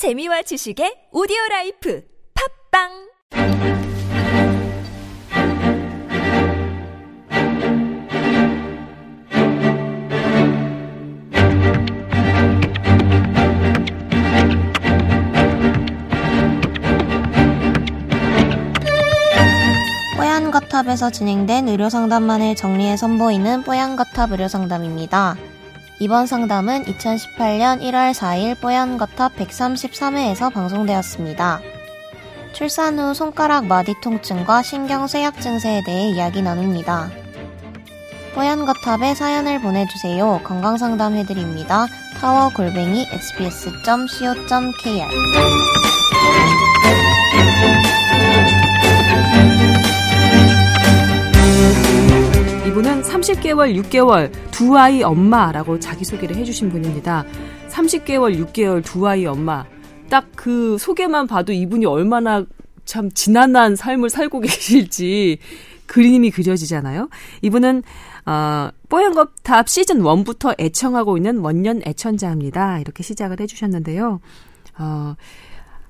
재미와 지식의 오디오 라이프 팟빵 뽀얀거탑에서 진행된 의료상담만을 정리해 선보이는 뽀얀거탑 의료상담입니다. 이번 상담은 2018년 1월 4일 뽀얀거탑 133회에서 방송되었습니다. 출산 후 손가락 마디 통증과 신경쇠약 증세에 대해 이야기 나눕니다. 뽀얀거탑에 사연을 보내주세요. 건강상담 해드립니다. 타워 골뱅이 sbs.co.kr 30개월, 6개월 두 아이 엄마라고 자기소개를 해주신 분입니다. 30개월, 6개월 두 아이 엄마. 딱 그 소개만 봐도 이분이 얼마나 참 지난한 삶을 살고 계실지 그림이 그려지잖아요. 이분은 어, 뽀얀겁탑 시즌 1부터 애청하고 있는 원년 애청자입니다. 이렇게 시작을 해주셨는데요. 어,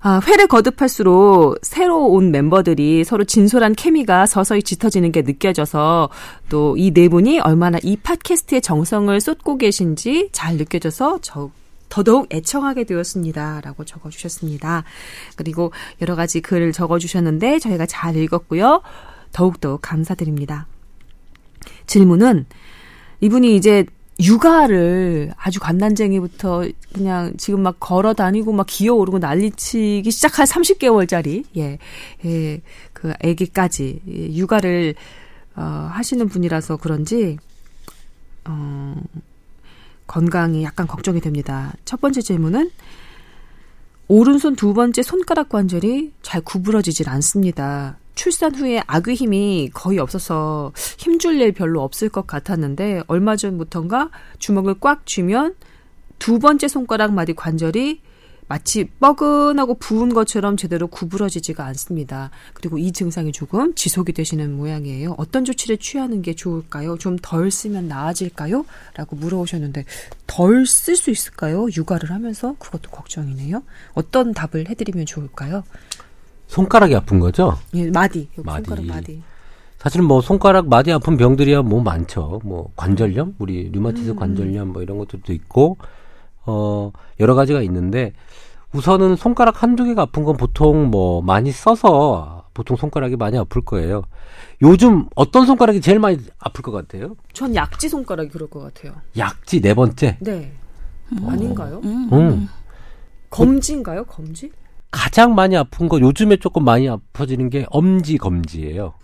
아, 회를 거듭할수록 새로 온 멤버들이 서로 진솔한 케미가 서서히 짙어지는 게 느껴져서 또 이 네 분이 얼마나 이 팟캐스트의 정성을 쏟고 계신지 잘 느껴져서 저 더더욱 애청하게 되었습니다. 라고 적어주셨습니다. 그리고 여러 가지 글을 적어주셨는데 저희가 잘 읽었고요. 더욱더 감사드립니다. 질문은 이분이 이제 육아를 아주 갓난쟁이부터 그냥 지금 막 걸어 다니고 막 기어 오르고 난리치기 시작한 30개월짜리, 예, 예, 그 아기까지, 예, 육아를, 어, 하시는 분이라서 그런지, 어, 건강이 약간 걱정이 됩니다. 첫 번째 질문은, 오른손 두 번째 손가락 관절이 잘 구부러지질 않습니다. 출산 후에 아귀 힘이 거의 없어서 힘줄 일 별로 없을 것 같았는데 얼마 전부턴가 주먹을 꽉 쥐면 두 번째 손가락 마디 관절이 마치 뻐근하고 부은 것처럼 제대로 구부러지지가 않습니다. 그리고 이 증상이 조금 지속이 되시는 모양이에요. 어떤 조치를 취하는 게 좋을까요? 좀 덜 쓰면 나아질까요? 라고 물어오셨는데 덜 쓸 수 있을까요? 육아를 하면서 그것도 걱정이네요. 어떤 답을 해드리면 좋을까요? 손가락이 아픈 거죠? 예, 마디. 마디. 손가락 마디. 사실 뭐 손가락 마디 아픈 병들이야 뭐 많죠. 뭐 관절염, 우리 류마티스 관절염 뭐 이런 것들도 있고 어 여러 가지가 있는데 우선은 손가락 한두 개가 아픈 건 보통 뭐 많이 써서 보통 손가락이 많이 아플 거예요. 요즘 어떤 손가락이 제일 많이 아플 것 같아요? 전 약지 손가락이 그럴 것 같아요. 약지 네 번째. 네. 아닌가요? 음. 검지인가요? 검지? 가장 많이 아픈 거 요즘에 조금 많이 아파지는 게 엄지 검지예요.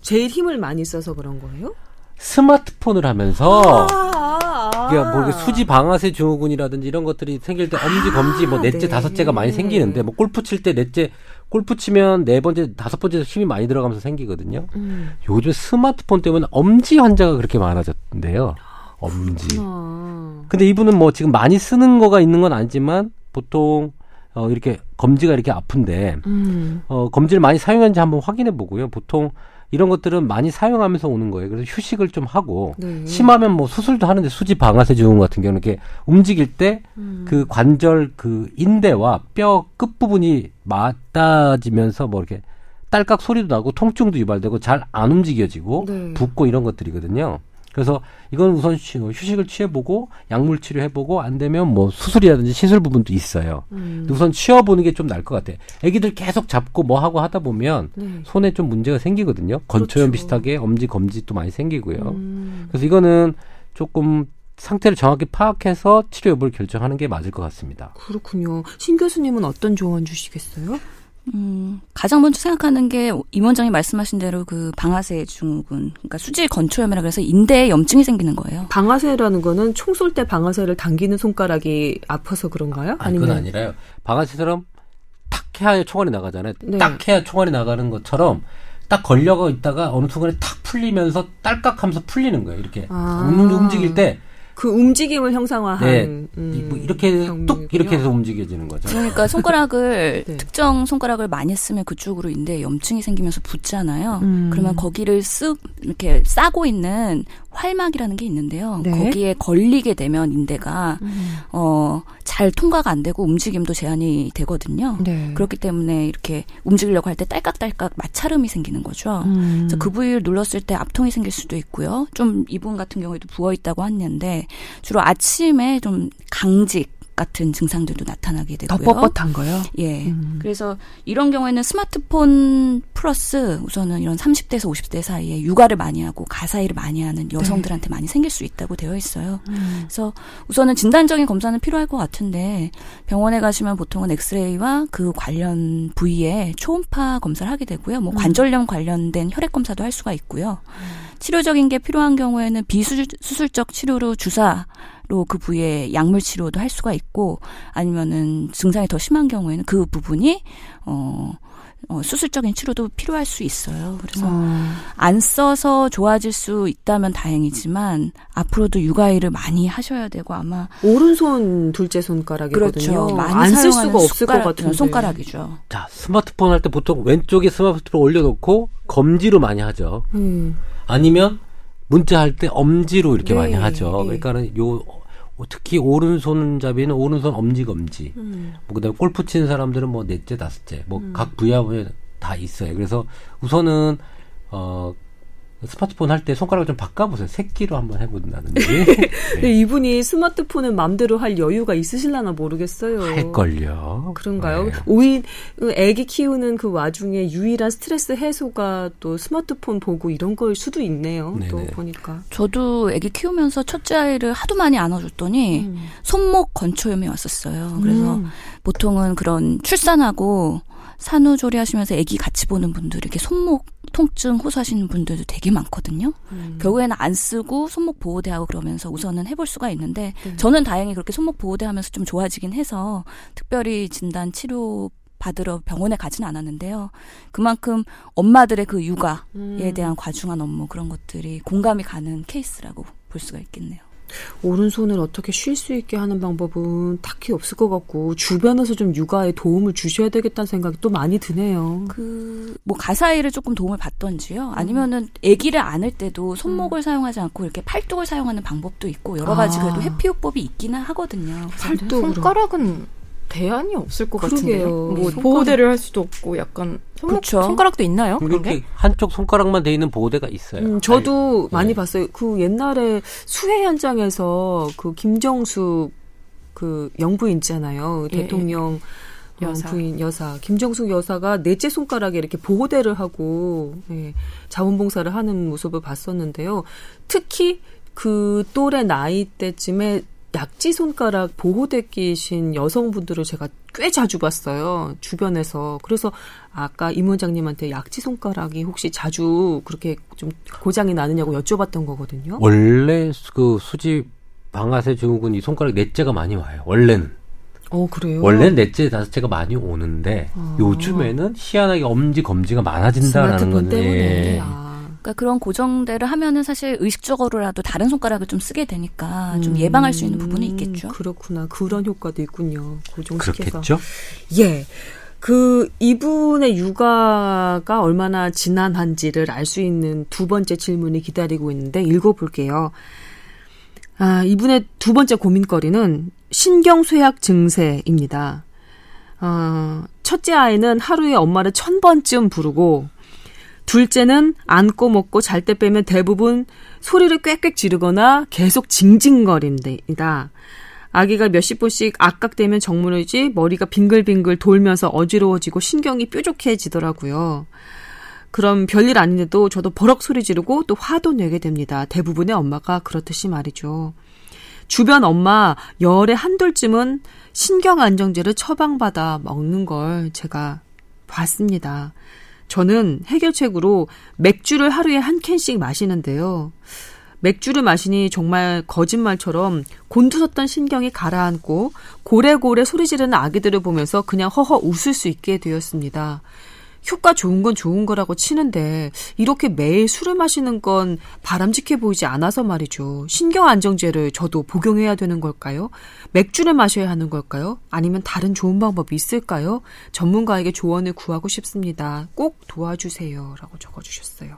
제일 힘을 많이 써서 그런 거예요? 스마트폰을 하면서 아, 아. 이게 뭐 수지 방아쇠 증후군이라든지 이런 것들이 생길 때 엄지 검지 뭐 넷째 네. 다섯째가 많이 생기는데 뭐 골프 칠 때 넷째 골프 치면 네 번째 다섯 번째 힘이 많이 들어가면서 생기거든요. 음. 요즘 스마트폰 때문에 엄지 환자가 그렇게 많아졌는데요. 엄지. 아. 근데 이분은 뭐 지금 많이 쓰는 거가 있는 건 아니지만 보통 어 이렇게 검지가 이렇게 아픈데 음. 어 검지를 많이 사용하는지 한번 확인해 보고요. 보통 이런 것들은 많이 사용하면서 오는 거예요. 그래서 휴식을 좀 하고 네. 심하면 뭐 수술도 하는데 수지 방아쇠 증후군 같은 경우는 이렇게 움직일 때 음. 그 관절 그 인대와 뼈 끝 부분이 맞닿아지면서 뭐 이렇게 딸깍 소리도 나고 통증도 유발되고 잘 안 움직여지고 네. 붓고 이런 것들이거든요. 그래서 이건 우선 쉬- 휴식을 취해보고 약물 치료해보고 안 되면 뭐 수술이라든지 시술 부분도 있어요. 음. 우선 쉬어보는 게 좀 나을 것 같아요. 애기들 계속 잡고 뭐 하고 하다 보면 네. 손에 좀 문제가 생기거든요. 건초염 그렇죠. 비슷하게 엄지 검지도 많이 생기고요. 음. 그래서 이거는 조금 상태를 정확히 파악해서 치료 여부를 결정하는 게 맞을 것 같습니다. 그렇군요. 신 교수님은 어떤 조언 주시겠어요? 음, 가장 먼저 생각하는 게 임원장이 말씀하신 대로 그 방아쇠 증후군, 그러니까 수질 건초염이라 그래서 인대에 염증이 생기는 거예요. 방아쇠라는 거는 총 쏠 때 방아쇠를 당기는 손가락이 아파서 그런가요? 아니, 그건 아니라요. 방아쇠처럼 탁 해야 총알이 나가잖아요. 네. 딱 해야 총알이 나가는 것처럼 딱 걸려가 있다가 어느 순간에 탁 풀리면서 딸깍하면서 풀리는 거예요. 이렇게 아. 움- 움직일 때 그 움직임을 형상화한 네, 음, 이- 뭐 이렇게 뚝. 이렇게 해서 움직여지는 거죠. 그러니까 손가락을 네. 특정 손가락을 많이 쓰면 그쪽으로 인대에 염증이 생기면서 붓잖아요. 음. 그러면 거기를 쓱 이렇게 싸고 있는 활막이라는 게 있는데요. 네. 거기에 걸리게 되면 인대가 어, 잘 통과가 안 되고 움직임도 제한이 되거든요. 네. 그렇기 때문에 이렇게 움직이려고 할 때 딸깍딸깍 마찰음이 생기는 거죠. 음. 그래서 그 부위를 눌렀을 때 압통이 생길 수도 있고요. 좀 이분 같은 경우에도 부어 있다고 했는데 주로 아침에 좀 강직 같은 증상들도 나타나게 더 되고요. 뻣뻣한 거요. 예. 음. 그래서 이런 경우에는 스마트폰 플러스 우선은 이런 30대에서 50대 사이에 육아를 많이 하고 가사 일을 많이 하는 여성들한테 많이 생길 수 있다고 되어 있어요. 그래서 우선은 진단적인 검사는 필요할 것 같은데 병원에 가시면 보통은 엑스레이와 그 관련 부위에 초음파 검사를 하게 되고요. 뭐 관절염 관련된 혈액 검사도 할 수가 있고요. 치료적인 게 필요한 경우에는 비수술적 치료로 주사 로 그 부위에 약물 치료도 할 수가 있고 아니면은 증상이 더 심한 경우에는 그 부분이 어, 어 수술적인 치료도 필요할 수 있어요. 그래서 어. 안 써서 좋아질 수 있다면 다행이지만 앞으로도 육아일을 많이 하셔야 되고 아마 오른손 둘째 손가락이거든요. 그렇죠. 많이 안쓸 사용하는 수가 없을 것 숟가락, 같은데. 손가락이죠. 자, 스마트폰 할 때 보통 왼쪽에 스마트폰 올려놓고 검지로 많이 하죠. 음. 아니면 문자 할 때 엄지로 이렇게 네, 많이 하죠. 네. 그러니까는 요 어, 특히 오른손잡이는 오른손 엄지 검지. 음. 뭐 그다음에 골프 치는 사람들은 뭐 넷째 다섯째 뭐각 분야에 다 있어요. 그래서 우선은 어 스마트폰 할 때 손가락을 좀 바꿔보세요. 새끼로 한번 해본다든지 근데 이분이 스마트폰을 맘대로 할 여유가 있으실라나 모르겠어요. 할걸요. 그런가요? 네. 오인 그 애기 키우는 그 와중에 유일한 스트레스 해소가 또 스마트폰 보고 이런 걸 수도 있네요. 또 네네. 보니까. 저도 아기 키우면서 첫째 아이를 하도 많이 안아줬더니 손목 건초염이 왔었어요. 그래서 음. 보통은 그런 출산하고 산후조리 하시면서 아기 같이 보는 분들 이렇게 손목 통증 호소하시는 분들도 되게 많거든요. 음. 결국에는 안 쓰고 손목 보호대 하고 그러면서 우선은 해볼 수가 있는데 네. 저는 다행히 그렇게 손목 보호대 하면서 좀 좋아지긴 해서 특별히 진단 치료 받으러 병원에 가진 않았는데요. 그만큼 엄마들의 그 육아에 음. 대한 과중한 업무 그런 것들이 공감이 가는 케이스라고 볼 수가 있겠네요. 오른손을 어떻게 쉴 수 있게 하는 방법은 딱히 없을 것 같고 주변에서 좀 육아에 도움을 주셔야 되겠다는 생각이 또 많이 드네요. 그 뭐 가사일을 조금 도움을 받던지요. 아니면은 아기를 안을 때도 손목을 사용하지 않고 이렇게 팔뚝을 사용하는 방법도 있고 여러 가지 아. 그래도 회피요법이 있기는 하거든요. 팔뚝으로. 손가락은 대안이 없을 것 그러게요. 같은데요. 뭐 손가락. 보호대를 할 수도 없고 약간 손목, 그쵸. 손가락도 있나요? 그런 게? 이렇게 한쪽 손가락만 돼 있는 보호대가 있어요. 음, 저도 아니, 많이 네. 봤어요. 그 옛날에 수해 현장에서 그 김정숙 그 영부 있잖아요. 예, 대통령 어, 여사. 부인 여사 김정숙 여사가 넷째 손가락에 이렇게 보호대를 하고 예, 자원봉사를 하는 모습을 봤었는데요. 특히 그 또래 나이 때쯤에 약지 손가락 보호대 끼신 여성분들을 제가 꽤 자주 봤어요. 주변에서. 그래서 아까 임 원장님한테 약지 손가락이 혹시 자주 그렇게 좀 고장이 나느냐고 여쭤봤던 거거든요. 원래 수- 그 수지 방아쇠 증후군 이 손가락 넷째가 많이 와요. 원래는 어, 그래요? 원래 넷째 다섯째가 많이 오는데 아. 요즘에는 희한하게 엄지 검지가 많아진다라는 스마트폰 건 때문에. 예. 아. 그러니까 그런 고정대를 하면은 사실 의식적으로라도 다른 손가락을 좀 쓰게 되니까 좀 음, 예방할 수 있는 부분이 있겠죠. 그렇구나. 그런 효과도 있군요. 고정시켜서. 그렇겠죠. 예. 그 이분의 육아가 얼마나 지난한지를 알 수 있는 두 번째 질문이 기다리고 있는데 읽어볼게요. 아, 이분의 두 번째 고민거리는 신경쇠약 증세입니다. 어, 첫째 아이는 하루에 엄마를 천 번쯤 부르고 둘째는 안고 먹고 잘 때 빼면 대부분 소리를 꽥꽥 지르거나 계속 징징거린다. 아기가 몇십 분씩 악각되면 정물이지 머리가 빙글빙글 돌면서 어지러워지고 신경이 뾰족해지더라고요. 그럼 별일 아닌데도 저도 버럭 소리 지르고 또 화도 내게 됩니다. 대부분의 엄마가 그렇듯이 말이죠. 주변 엄마 열에 한돌쯤은 신경 안정제를 처방받아 먹는 걸 제가 봤습니다. 저는 해결책으로 맥주를 하루에 한 캔씩 마시는데요. 맥주를 마시니 정말 거짓말처럼 곤두섰던 신경이 가라앉고 고래고래 소리 지르는 아기들을 보면서 그냥 허허 웃을 수 있게 되었습니다. 효과 좋은 건 좋은 거라고 치는데 이렇게 매일 술을 마시는 건 바람직해 보이지 않아서 말이죠. 신경 안정제를 저도 복용해야 되는 걸까요? 맥주를 마셔야 하는 걸까요? 아니면 다른 좋은 방법이 있을까요? 전문가에게 조언을 구하고 싶습니다. 꼭 도와주세요라고 적어 주셨어요.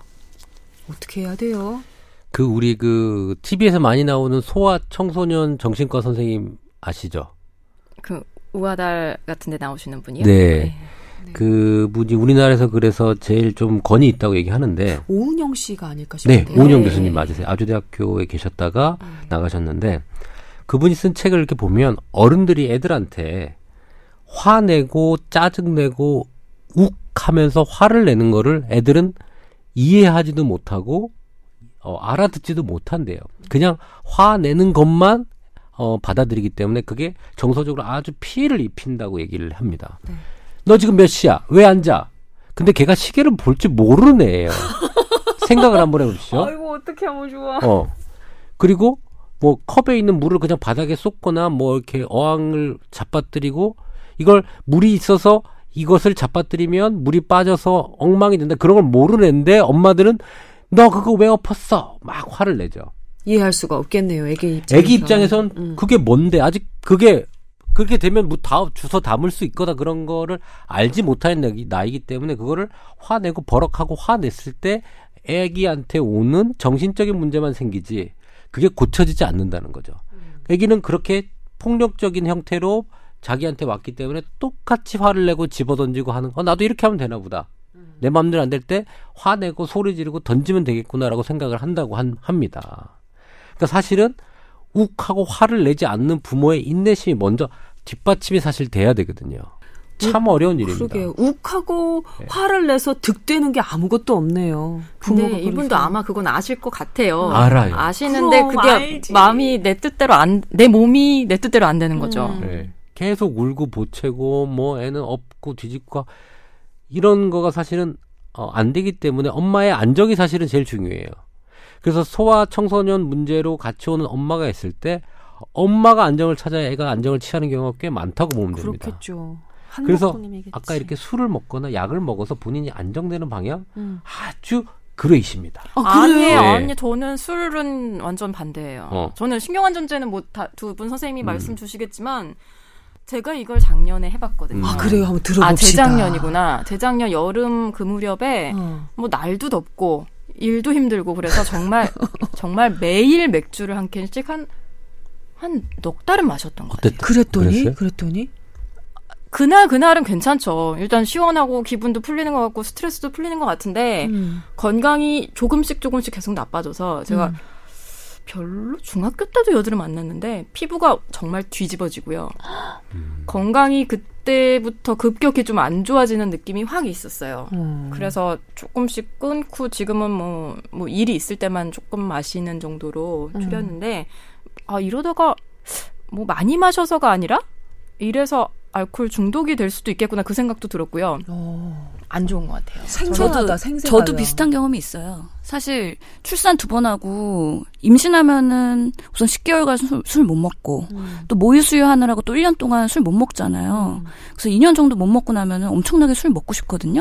어떻게 해야 돼요? 그 우리 그 TV에서 많이 나오는 소아 청소년 정신과 선생님 아시죠? 그 우아달 같은 데 나오시는 분이요? 네. 그 분이 우리나라에서 그래서 제일 좀 권위 있다고 얘기하는데 오은영 씨가 아닐까 네, 싶은데요. 오은영 네. 교수님 맞으세요. 아주대학교에 계셨다가 나가셨는데 그분이 쓴 책을 이렇게 보면 어른들이 애들한테 화내고 짜증내고 욱 하면서 화를 내는 거를 애들은 이해하지도 못하고 어, 알아듣지도 못한대요. 그냥 화내는 것만 어, 받아들이기 때문에 그게 정서적으로 아주 피해를 입힌다고 얘기를 합니다. 너 지금 몇 시야? 왜 앉아? 근데 걔가 시계를 볼 줄 모르는 애예요. 생각을 한번 해보시죠. 아이고 어떻게 하면 좋아. 어. 그리고 뭐 컵에 있는 물을 그냥 바닥에 쏟거나 뭐 이렇게 어항을 잡아뜨리고 이걸 물이 있어서 이것을 잡아뜨리면 물이 빠져서 엉망이 된다. 그런 걸 모르는 애인데 엄마들은 너 그거 왜 엎었어? 막 화를 내죠. 이해할 수가 없겠네요. 애기 입장에서. 애기 입장에선 음. 그게 뭔데 아직 그게 그렇게 되면 뭐다 주워 담을 수 있거나 그런 거를 알지 못하는 나이- 나이기 때문에 그거를 화내고 버럭하고 화냈을 때 애기한테 오는 정신적인 문제만 생기지 그게 고쳐지지 않는다는 거죠. 애기는 그렇게 폭력적인 형태로 자기한테 왔기 때문에 똑같이 화를 내고 집어던지고 하는 어 나도 이렇게 하면 되나 보다. 내 마음대로 안 될 때 화내고 소리 지르고 던지면 되겠구나라고 생각을 한다고 한, 합니다. 그러니까 사실은 욱하고 화를 내지 않는 부모의 인내심이 먼저 뒷받침이 사실 돼야 되거든요. 참 어려운 일입니다. 그러게요. 욱하고 네. 화를 내서 득되는 게 아무것도 없네요. 근데 부모가 이분도. 아마 그건 아실 것 같아요. 알아요. 아시는데 그게 알지. 마음이 내 뜻대로 안, 내 몸이 내 뜻대로 안 되는 거죠. 음. 네. 계속 울고 보채고 뭐 애는 업고 뒤집고 이런 거가 사실은 어, 안 되기 때문에 엄마의 안정이 사실은 제일 중요해요. 그래서 소아 청소년 문제로 같이 오는 엄마가 있을 때 엄마가 안정을 찾아야 애가 안정을 취하는 경우가 꽤 많다고 보면 됩니다. 그렇겠죠. 그래서. 아까 이렇게 술을 먹거나 약을 먹어서 본인이 안정되는 방향 음. 아주 그레이십니다. 아, 아니에요, 네. 아니 저는 술은 완전 반대예요. 어. 저는 신경안전제는 뭐 두 분 선생님이 음. 말씀 주시겠지만 제가 이걸 작년에 해봤거든요. 음. 아 그래요. 한번 들어봅시다. 아, 재작년이구나. 재작년 여름 그 무렵에 어. 뭐 날도 덥고 일도 힘들고 그래서 정말 정말 매일 맥주를 한 캔씩 한 한 넉 달은 마셨던 것 같아요. 그랬더니 그랬어요? 그랬더니 그날 그날은 괜찮죠. 일단 시원하고 기분도 풀리는 것 같고 스트레스도 풀리는 것 같은데 음. 건강이 조금씩 조금씩 계속 나빠져서 제가 음. 별로 중학교 때도 여드름 만났는데 피부가 정말 뒤집어지고요. 건강이 그때부터 급격히 좀 안 좋아지는 느낌이 확 있었어요. 어. 그래서 조금씩 끊고 지금은 뭐, 뭐 일이 있을 때만 조금 마시는 정도로 음. 줄였는데, 아, 이러다가 뭐 많이 마셔서가 아니라 이래서 알코올 중독이 될 수도 있겠구나 그 생각도 들었고요. 어. 안 좋은 것 같아요. 생생하다. 저도, 생생하다. 저도 비슷한 경험이 있어요. 사실 출산 두 번 하고 임신하면은 우선 10개월간 술 못 먹고 음. 또 모유 수유하느라고 또 1년 동안 술 못 먹잖아요. 그래서 2년 정도 못 먹고 나면은 엄청나게 술 먹고 싶거든요.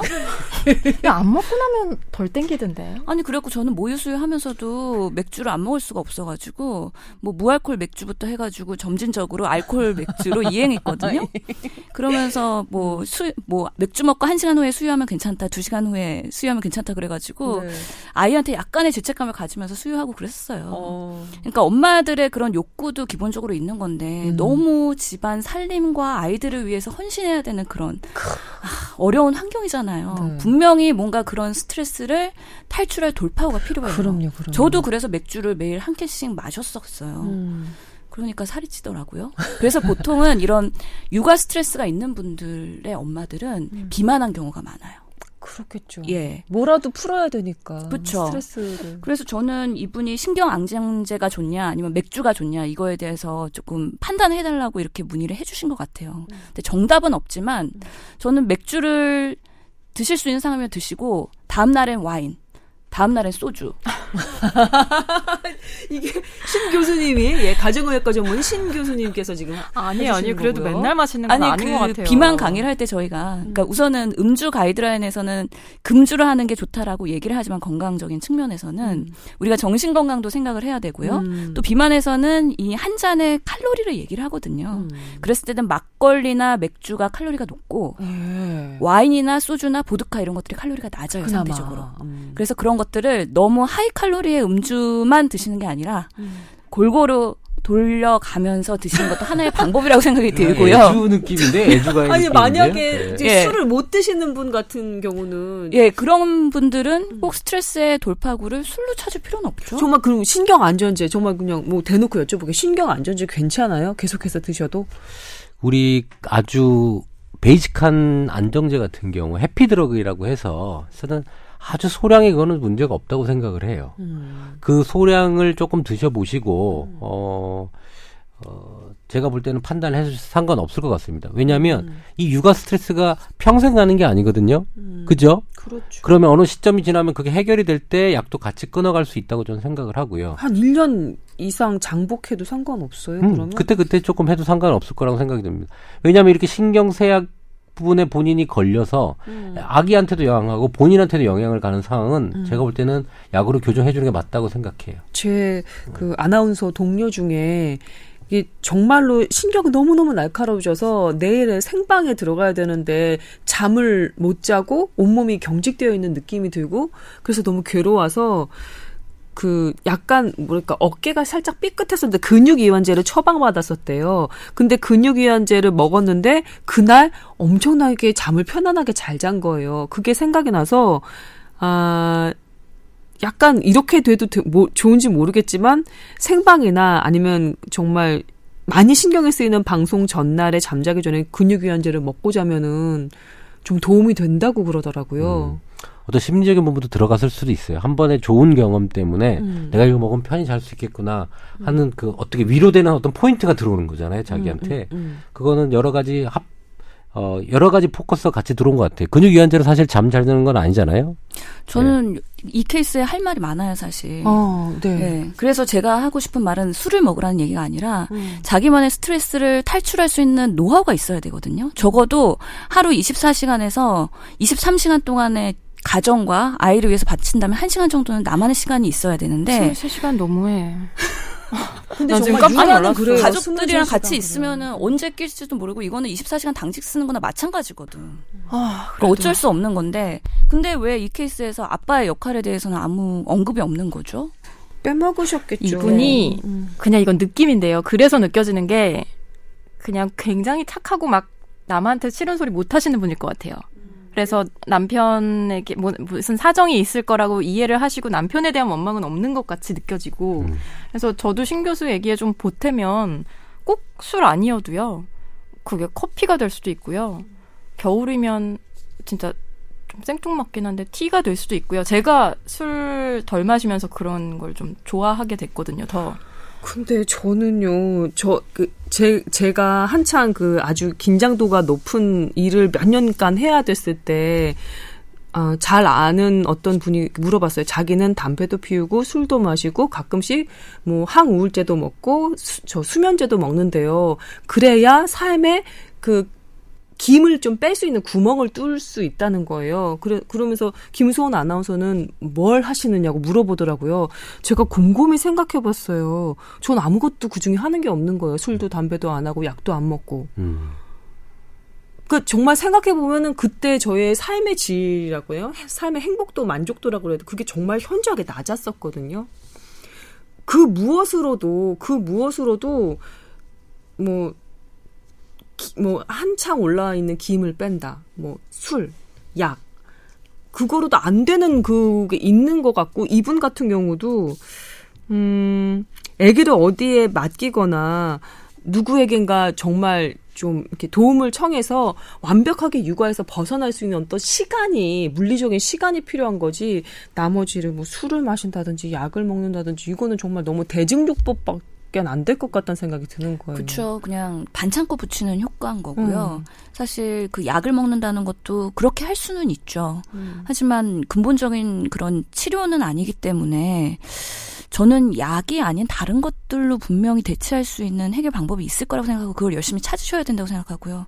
안 먹고 나면 덜 땡기던데. 아니 그래갖고 저는 모유 수유하면서도 맥주를 안 먹을 수가 없어가지고 뭐 무알콜 맥주부터 해가지고 점진적으로 알콜 맥주로 이행했거든요. 그러면서 뭐수뭐 맥주 먹고 한 시간 후에 수유 하면 괜찮다, 두 시간 후에 수유하면 괜찮다 그래가지고 네. 아이한테 약간의 죄책감을 가지면서 수유하고 그랬어요. 어. 그러니까 엄마들의 그런 욕구도 기본적으로 있는 건데 음. 너무 집안 살림과 아이들을 위해서 헌신해야 되는 그런 아, 어려운 환경이잖아요. 네. 분명히 뭔가 그런 스트레스를 탈출할 돌파구가 필요해요. 그럼요, 그럼요. 저도 그래서 맥주를 매일 한 캔씩 마셨었어요. 음. 그러니까 살이 찌더라고요. 그래서 보통은 이런 육아 스트레스가 있는 분들의 엄마들은 음. 비만한 경우가 많아요. 그렇겠죠. 예. 뭐라도 풀어야 되니까. 그쵸. 스트레스를. 그래서 저는 이분이 신경 안정제가 좋냐 아니면 맥주가 좋냐 이거에 대해서 조금 판단해 달라고 이렇게 문의를 해 주신 것 같아요. 근데 정답은 없지만 저는 맥주를 드실 수 있는 상황이면 드시고 다음 날엔 와인, 다음 날엔 소주. 이게 신 교수님이 예 가정의학과 전문 신 교수님께서 지금 아니, 아니, 그래도 거고요. 맨날 마시는 건 아니 아닌 것그 같아요. 비만 강의를 할 때 저희가 그러니까 우선은 음주 가이드라인에서는 금주를 하는 게 좋다라고 얘기를 하지만 건강적인 측면에서는 우리가 정신 건강도 생각을 해야 되고요. 음. 또 비만에서는 이 한 잔의 칼로리를 얘기를 하거든요. 음. 그랬을 때는 막걸리나 맥주가 칼로리가 높고 예. 와인이나 소주나 보드카 이런 것들이 칼로리가 낮아요 그나마. 상대적으로. 음. 그래서 그런 것 들을 너무 하이 칼로리의 음주만 드시는 게 아니라 골고루 돌려가면서 드시는 것도 하나의 방법이라고 생각이 들고요. 애주 느낌인데 애주가 아니 만약에 네. 이제 예. 술을 못 드시는 분 같은 경우는 예, 그런 분들은 꼭 스트레스의 돌파구를 술로 찾을 필요는 없죠. 정말 그럼 신경 안전제 정말 그냥 뭐 대놓고 여쭤보게 신경 안전제 괜찮아요? 계속해서 드셔도 우리 아주 베이직한 안정제 같은 경우 해피드러그라고 해서 쓰는 아주 소량의 그거는 문제가 없다고 생각을 해요. 그 소량을 조금 드셔보시고 어, 어 제가 볼 때는 판단을 해서 상관없을 것 같습니다. 왜냐하면 이 육아 스트레스가 평생 가는 게 아니거든요. 그죠? 그렇죠. 그러면 어느 시점이 지나면 그게 해결이 될 때 약도 같이 끊어갈 수 있다고 저는 생각을 하고요. 한 1년 이상 장복해도 상관없어요. 음, 그러면 그때 그때 조금 해도 상관없을 거라고 생각이 듭니다. 왜냐하면 이렇게 신경쇠약 부분에 본인이 걸려서 음. 아기한테도 영향하고 본인한테도 영향을 가는 상황은 제가 볼 때는 약으로 교정해 주는 게 맞다고 생각해요. 제 그 아나운서 동료 중에 이게 정말로 신경이 너무너무 날카로우셔서 내일에 생방에 들어가야 되는데 잠을 못 자고 온몸이 경직되어 있는 느낌이 들고 그래서 너무 괴로워서 그 약간 뭐랄까 어깨가 살짝 삐끗했었는데 근육 이완제를 처방받았었대요. 근데 근육 이완제를 먹었는데 그날 엄청나게 잠을 편안하게 잘 잔 거예요. 그게 생각이 나서 아 약간 이렇게 돼도 되- 뭐 좋은지 모르겠지만 생방이나 아니면 정말 많이 신경이 쓰이는 방송 전날에 잠자기 전에 근육 이완제를 먹고 자면은 좀 도움이 된다고 그러더라고요. 어떤 심리적인 부분도 들어갔을 수도 있어요. 한 번의 좋은 경험 때문에 음. 내가 이거 먹으면 편히 잘 수 있겠구나 하는 그 어떻게 위로되는 어떤 포인트가 들어오는 거잖아요. 자기한테. 음, 그거는 여러 가지 합, 어, 여러 가지 포커스가 같이 들어온 것 같아요. 근육 이완제로 사실 잠 잘 드는 건 아니잖아요. 저는 이 케이스에 할 말이 많아요, 사실. 어, 네. 네. 그래서 제가 하고 싶은 말은 술을 먹으라는 얘기가 아니라 음. 자기만의 스트레스를 탈출할 수 있는 노하우가 있어야 되거든요. 적어도 하루 24시간에서 23시간 동안의 가정과 아이를 위해서 바친다면 1시간 정도는 나만의 시간이 있어야 되는데 23시간 너무해. 근데 정말 깜짝. 그래요. 가족들이랑 23시간 같이. 있으면은 언제 낄지도 모르고 이거는 24시간 당직 쓰는 거나 마찬가지거든. 아, 그러니까 어쩔 수 없는 건데 근데 왜 이 케이스에서 아빠의 역할에 대해서는 아무 언급이 없는 거죠? 빼먹으셨겠죠. 이분이 음. 그냥 이건 느낌인데요. 그래서 느껴지는 게 그냥 굉장히 착하고 막 남한테 싫은 소리 못 하시는 분일 것 같아요. 그래서 남편에게 뭐, 무슨 사정이 있을 거라고 이해를 하시고 남편에 대한 원망은 없는 것 같이 느껴지고 음. 그래서 저도 신 교수 얘기에 좀 보태면 꼭 술 아니어도요. 그게 커피가 될 수도 있고요. 겨울이면 진짜 좀 생뚱맞긴 한데 티가 될 수도 있고요. 제가 술 덜 마시면서 그런 걸 좀 좋아하게 됐거든요. 더. 근데 저는요, 저, 그, 제, 제가 한창 그 아주 긴장도가 높은 일을 몇 년간 해야 됐을 때, 아, 잘 아는 어떤 분이 물어봤어요. 자기는 담배도 피우고 술도 마시고 가끔씩 뭐 항우울제도 먹고 수, 저 수면제도 먹는데요. 그래야 삶에 그 김을 좀 뺄 수 있는 구멍을 뚫을 수 있다는 거예요. 그래, 그러면서 김수원 아나운서는 뭘 하시느냐고 물어보더라고요. 제가 곰곰이 생각해 봤어요. 전 아무것도 그 중에 하는 게 없는 거예요. 술도 담배도 안 하고 약도 안 먹고. 음. 그 정말 생각해 보면은 그때 저의 삶의 질이라고 해요. 삶의 행복도 만족도라고 해도 그게 정말 현저하게 낮았었거든요. 그 무엇으로도 그 무엇으로도 뭐, 기- 뭐 한창 올라와 있는 기임을 뺀다. 뭐 술, 약 그거로도 안 되는 그게 있는 것 같고 이분 같은 경우도 음 아기를 어디에 맡기거나 누구에겐가 정말 좀 이렇게 도움을 청해서 완벽하게 육아에서 벗어날 수 있는 어떤 시간이 물리적인 시간이 필요한 거지 나머지를 뭐 술을 마신다든지 약을 먹는다든지 이거는 정말 너무 대증요법밖 에안될 것 같다는 생각이 드는 거예요. 그렇죠. 그냥 반창고 붙이는 효과인 거고요. 음. 사실 그 약을 먹는다는 것도 그렇게 할 수는 있죠. 음. 하지만 근본적인 그런 치료는 아니기 때문에 저는 약이 아닌 다른 것들로 분명히 대체할 수 있는 해결 방법이 있을 거라고 생각하고 그걸 열심히 찾으셔야 된다고 생각하고요.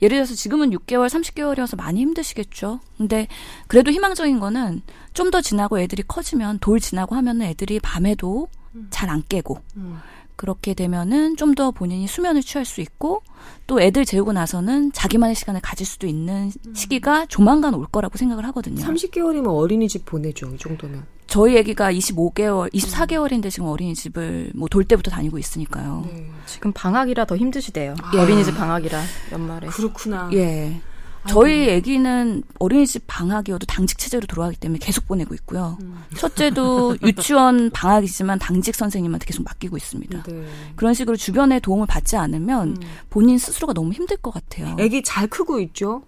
예를 들어서 지금은 6개월, 30개월이어서 많이 힘드시겠죠. 근데 그래도 희망적인 거는 좀 더 지나고 애들이 커지면 돌 지나고 하면은 애들이 밤에도 잘 안 깨고 음. 그렇게 되면은 좀 더 본인이 수면을 취할 수 있고 또 애들 재우고 나서는 자기만의 시간을 가질 수도 있는 시기가 조만간 올 거라고 생각을 하거든요. 30개월이면 어린이집 보내죠. 이 정도면. 저희 아기가 25개월, 24개월인데 지금 어린이집을 뭐 돌 때부터 다니고 있으니까요. 지금 방학이라 더 힘드시대요. 예. 어린이집 방학이라 연말에. 그렇구나. 예. 저희 아기는 어린이집 방학이어도 당직 체제로 돌아가기 때문에 계속 보내고 있고요. 첫째도 유치원 방학이지만 당직 선생님한테 계속 맡기고 있습니다. 네. 그런 식으로 주변의 도움을 받지 않으면 본인 스스로가 너무 힘들 것 같아요. 애기 잘 크고 있죠?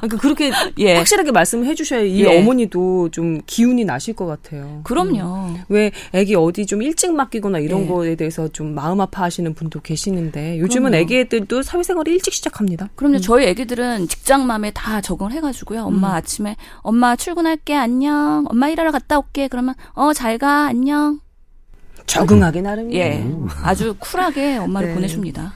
그러니까 그렇게 예. 확실하게 말씀을 해주셔야 이 예. 어머니도 좀 기운이 나실 것 같아요. 그럼요. 왜 애기 어디 좀 일찍 맡기거나 이런 예. 거에 대해서 좀 마음 아파하시는 분도 계시는데 요즘은 그럼요. 애기 애들도 사회생활을 일찍 시작합니다. 그럼요. 저희 애기들은 직장맘에 다 적응을 해가지고요. 엄마 아침에 엄마 출근할게 안녕. 엄마 일하러 갔다 올게. 그러면 어 잘 가 안녕. 적응하기 나름이에요. 예, 아주 쿨하게 엄마를 네. 보내줍니다.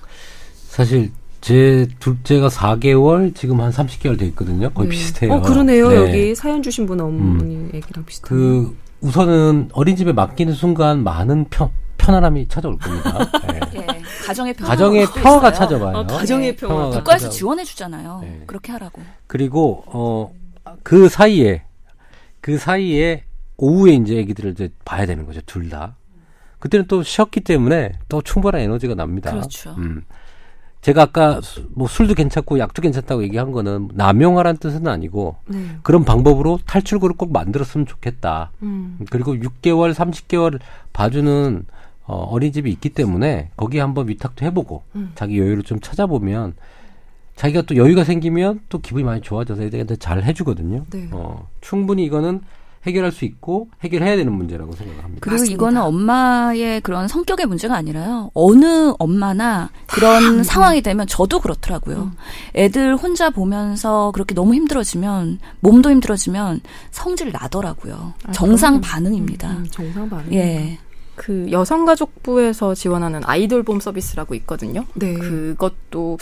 사실 제 둘째가 4개월 지금 한 30개월 돼 있거든요. 거의 비슷해요. 어 그러네요. 네. 여기 사연 주신 분 어머니 애기랑 비슷한. 그 우선은 어린집에 맡기는 순간 많은 편 편안함이 찾아올 겁니다. 네. 예, 가정의 평화. 가정의 평화가 찾아와요. 어, 가정의 네. 평화. 평화가 국가에서 찾아오고. 지원해 주잖아요. 네. 그렇게 하라고. 그리고 어 그 사이에 그 사이에 오후에 이제 애기들을 이제 봐야 되는 거죠 둘 다. 그때는 또 쉬었기 때문에 또 충분한 에너지가 납니다. 그렇죠. 음. 제가 아까 수- 뭐 술도 괜찮고 약도 괜찮다고 얘기한 거는 남용하라는 뜻은 아니고 네. 그런 방법으로 탈출구를 꼭 만들었으면 좋겠다. 음. 그리고 6개월, 30개월 봐주는 어, 어린이집이 있기 때문에 거기에 한번 위탁도 해보고 음. 자기 여유를 좀 찾아보면 자기가 또 여유가 생기면 또 기분이 많이 좋아져서 애들한테 잘 해주거든요. 네. 어, 충분히 이거는 해결할 수 있고 해결해야 되는 문제라고 생각합니다. 그리고 맞습니다. 이거는 엄마의 그런 성격의 문제가 아니라요. 어느 엄마나 그런 상황이 되면 저도 그렇더라고요. 애들 혼자 보면서 그렇게 너무 힘들어지면 몸도 힘들어지면 성질 나더라고요. 정상 반응입니다. 음, 정상 반응. 예. 그 여성가족부에서 지원하는 아이돌봄 서비스라고 있거든요. 네. 그것도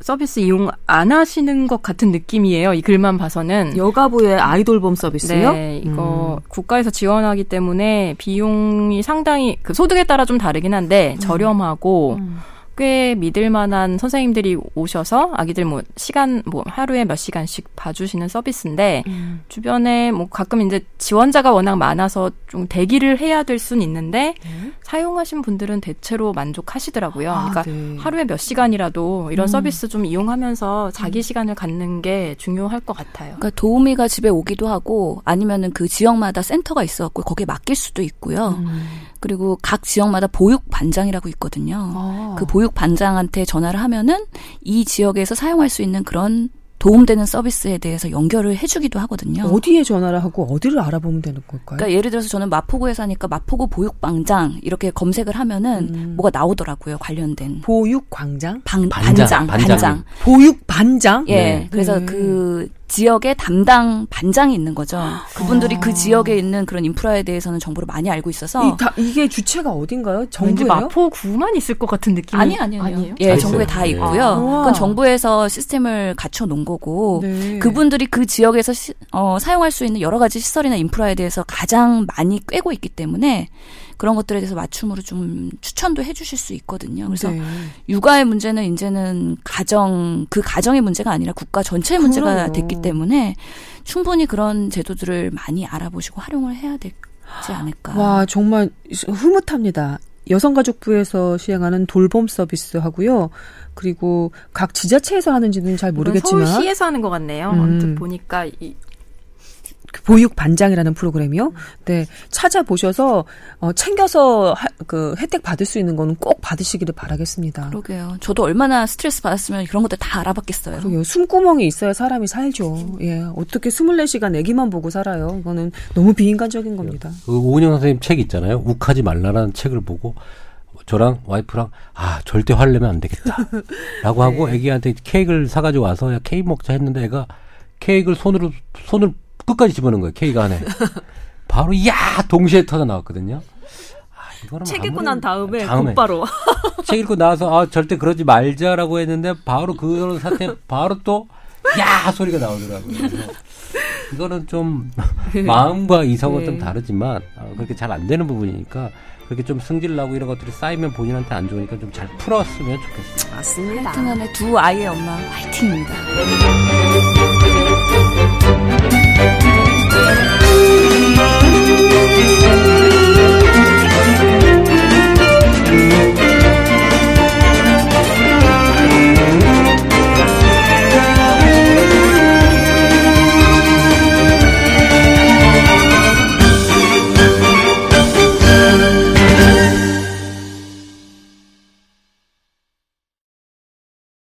서비스 이용 안 하시는 것 같은 느낌이에요. 이 글만 봐서는. 여가부의 아이돌봄 서비스요? 네, 이거 음. 국가에서 지원하기 때문에 비용이 상당히 그 소득에 따라 좀 다르긴 한데 저렴하고 음. 꽤 믿을 만한 선생님들이 오셔서 아기들 뭐 시간 뭐 하루에 몇 시간씩 봐주시는 서비스인데 음. 주변에 뭐 가끔 이제 지원자가 워낙 많아서 좀 대기를 해야 될 수는 있는데 네. 사용하신 분들은 대체로 만족하시더라고요. 아, 그러니까 네. 하루에 몇 시간이라도 이런 음. 서비스 좀 이용하면서 자기 시간을 갖는 게 중요할 것 같아요. 그러니까 도우미가 집에 오기도 하고 아니면은 그 지역마다 센터가 있어갖고 거기에 맡길 수도 있고요. 음. 그리고 각 지역마다 보육 반장이라고 있거든요. 아. 그 보육 반장한테 전화를 하면은 이 지역에서 사용할 수 있는 그런 도움되는 서비스에 대해서 연결을 해주기도 하거든요. 어디에 전화를 하고 어디를 알아보면 되는 걸까요? 그러니까 예를 들어서 저는 마포구에 사니까 마포구 보육방장 이렇게 검색을 하면은 음. 뭐가 나오더라고요 관련된 보육광장? 방, 반장, 반장, 반장, 반장님. 보육반장? 예, 네. 그래서 네. 그 지역에 담당 반장이 있는 거죠. 그분들이 아. 그 지역에 있는 그런 인프라에 대해서는 정보를 많이 알고 있어서 이, 다, 이게 주체가 어딘가요? 정부예요? 마포구만 있을 것 같은 느낌이 아니 아니요 아니에요? 예, 다 정부에 있어요. 다 네. 있고요. 아. 그건 정부에서 시스템을 갖춰 놓은 거고 네. 그분들이 그 지역에서 시- 어, 사용할 수 있는 여러 가지 시설이나 인프라에 대해서 가장 많이 꿰고 있기 때문에 그런 것들에 대해서 맞춤으로 좀 추천도 해주실 수 있거든요. 그래서 네. 육아의 문제는 이제는 가정 그 가정의 문제가 아니라 국가 전체의 문제가 그럼요. 됐기 때문에 충분히 그런 제도들을 많이 알아보시고 활용을 해야 되지 않을까. 와, 정말 흐뭇합니다. 여성가족부에서 시행하는 돌봄 서비스 하고요. 그리고 각 지자체에서 하는지는 잘 모르겠지만 서울시에서 하는 것 같네요. 음. 언뜻 보니까 이, 그 보육 반장이라는 프로그램이요. 네, 찾아보셔서 어, 챙겨서 하- 그 혜택 받을 수 있는 거는 꼭 받으시기를 바라겠습니다. 그러게요. 저도 얼마나 스트레스 받았으면 그런 것들 다 알아봤겠어요. 그러게요. 숨구멍이 있어야 사람이 살죠. 예, 어떻게 24시간 애기만 보고 살아요? 이거는 너무 비인간적인 겁니다. 그 오은영 선생님 책 있잖아요. 욱하지 말라라는 책을 보고 저랑 와이프랑 아 절대 화내면 안 되겠다라고 하고 애기한테 케이크를 사가지고 와서 야 케이크 먹자 했는데 애가 케이크를 손으로 손을 끝까지 집어넣은 거예요. 케이크 안에 바로 야 동시에 터져 나왔거든요. 아, 이거는 책 읽고 난 다음에, 다음에. 곧바로 책 읽고 나서 아 절대 그러지 말자라고 했는데 바로 그런 사태 바로 또 야 소리가 나오더라고요. 이거는 좀 마음과 이성은 좀 다르지만 어, 그렇게 잘 안 되는 부분이니까 그렇게 좀 승질 나고 이런 것들이 쌓이면 본인한테 안 좋으니까 좀 잘 풀었으면 좋겠습니다. 맞습니다. 하여튼 간에 두 아이의 엄마 화이팅입니다. Música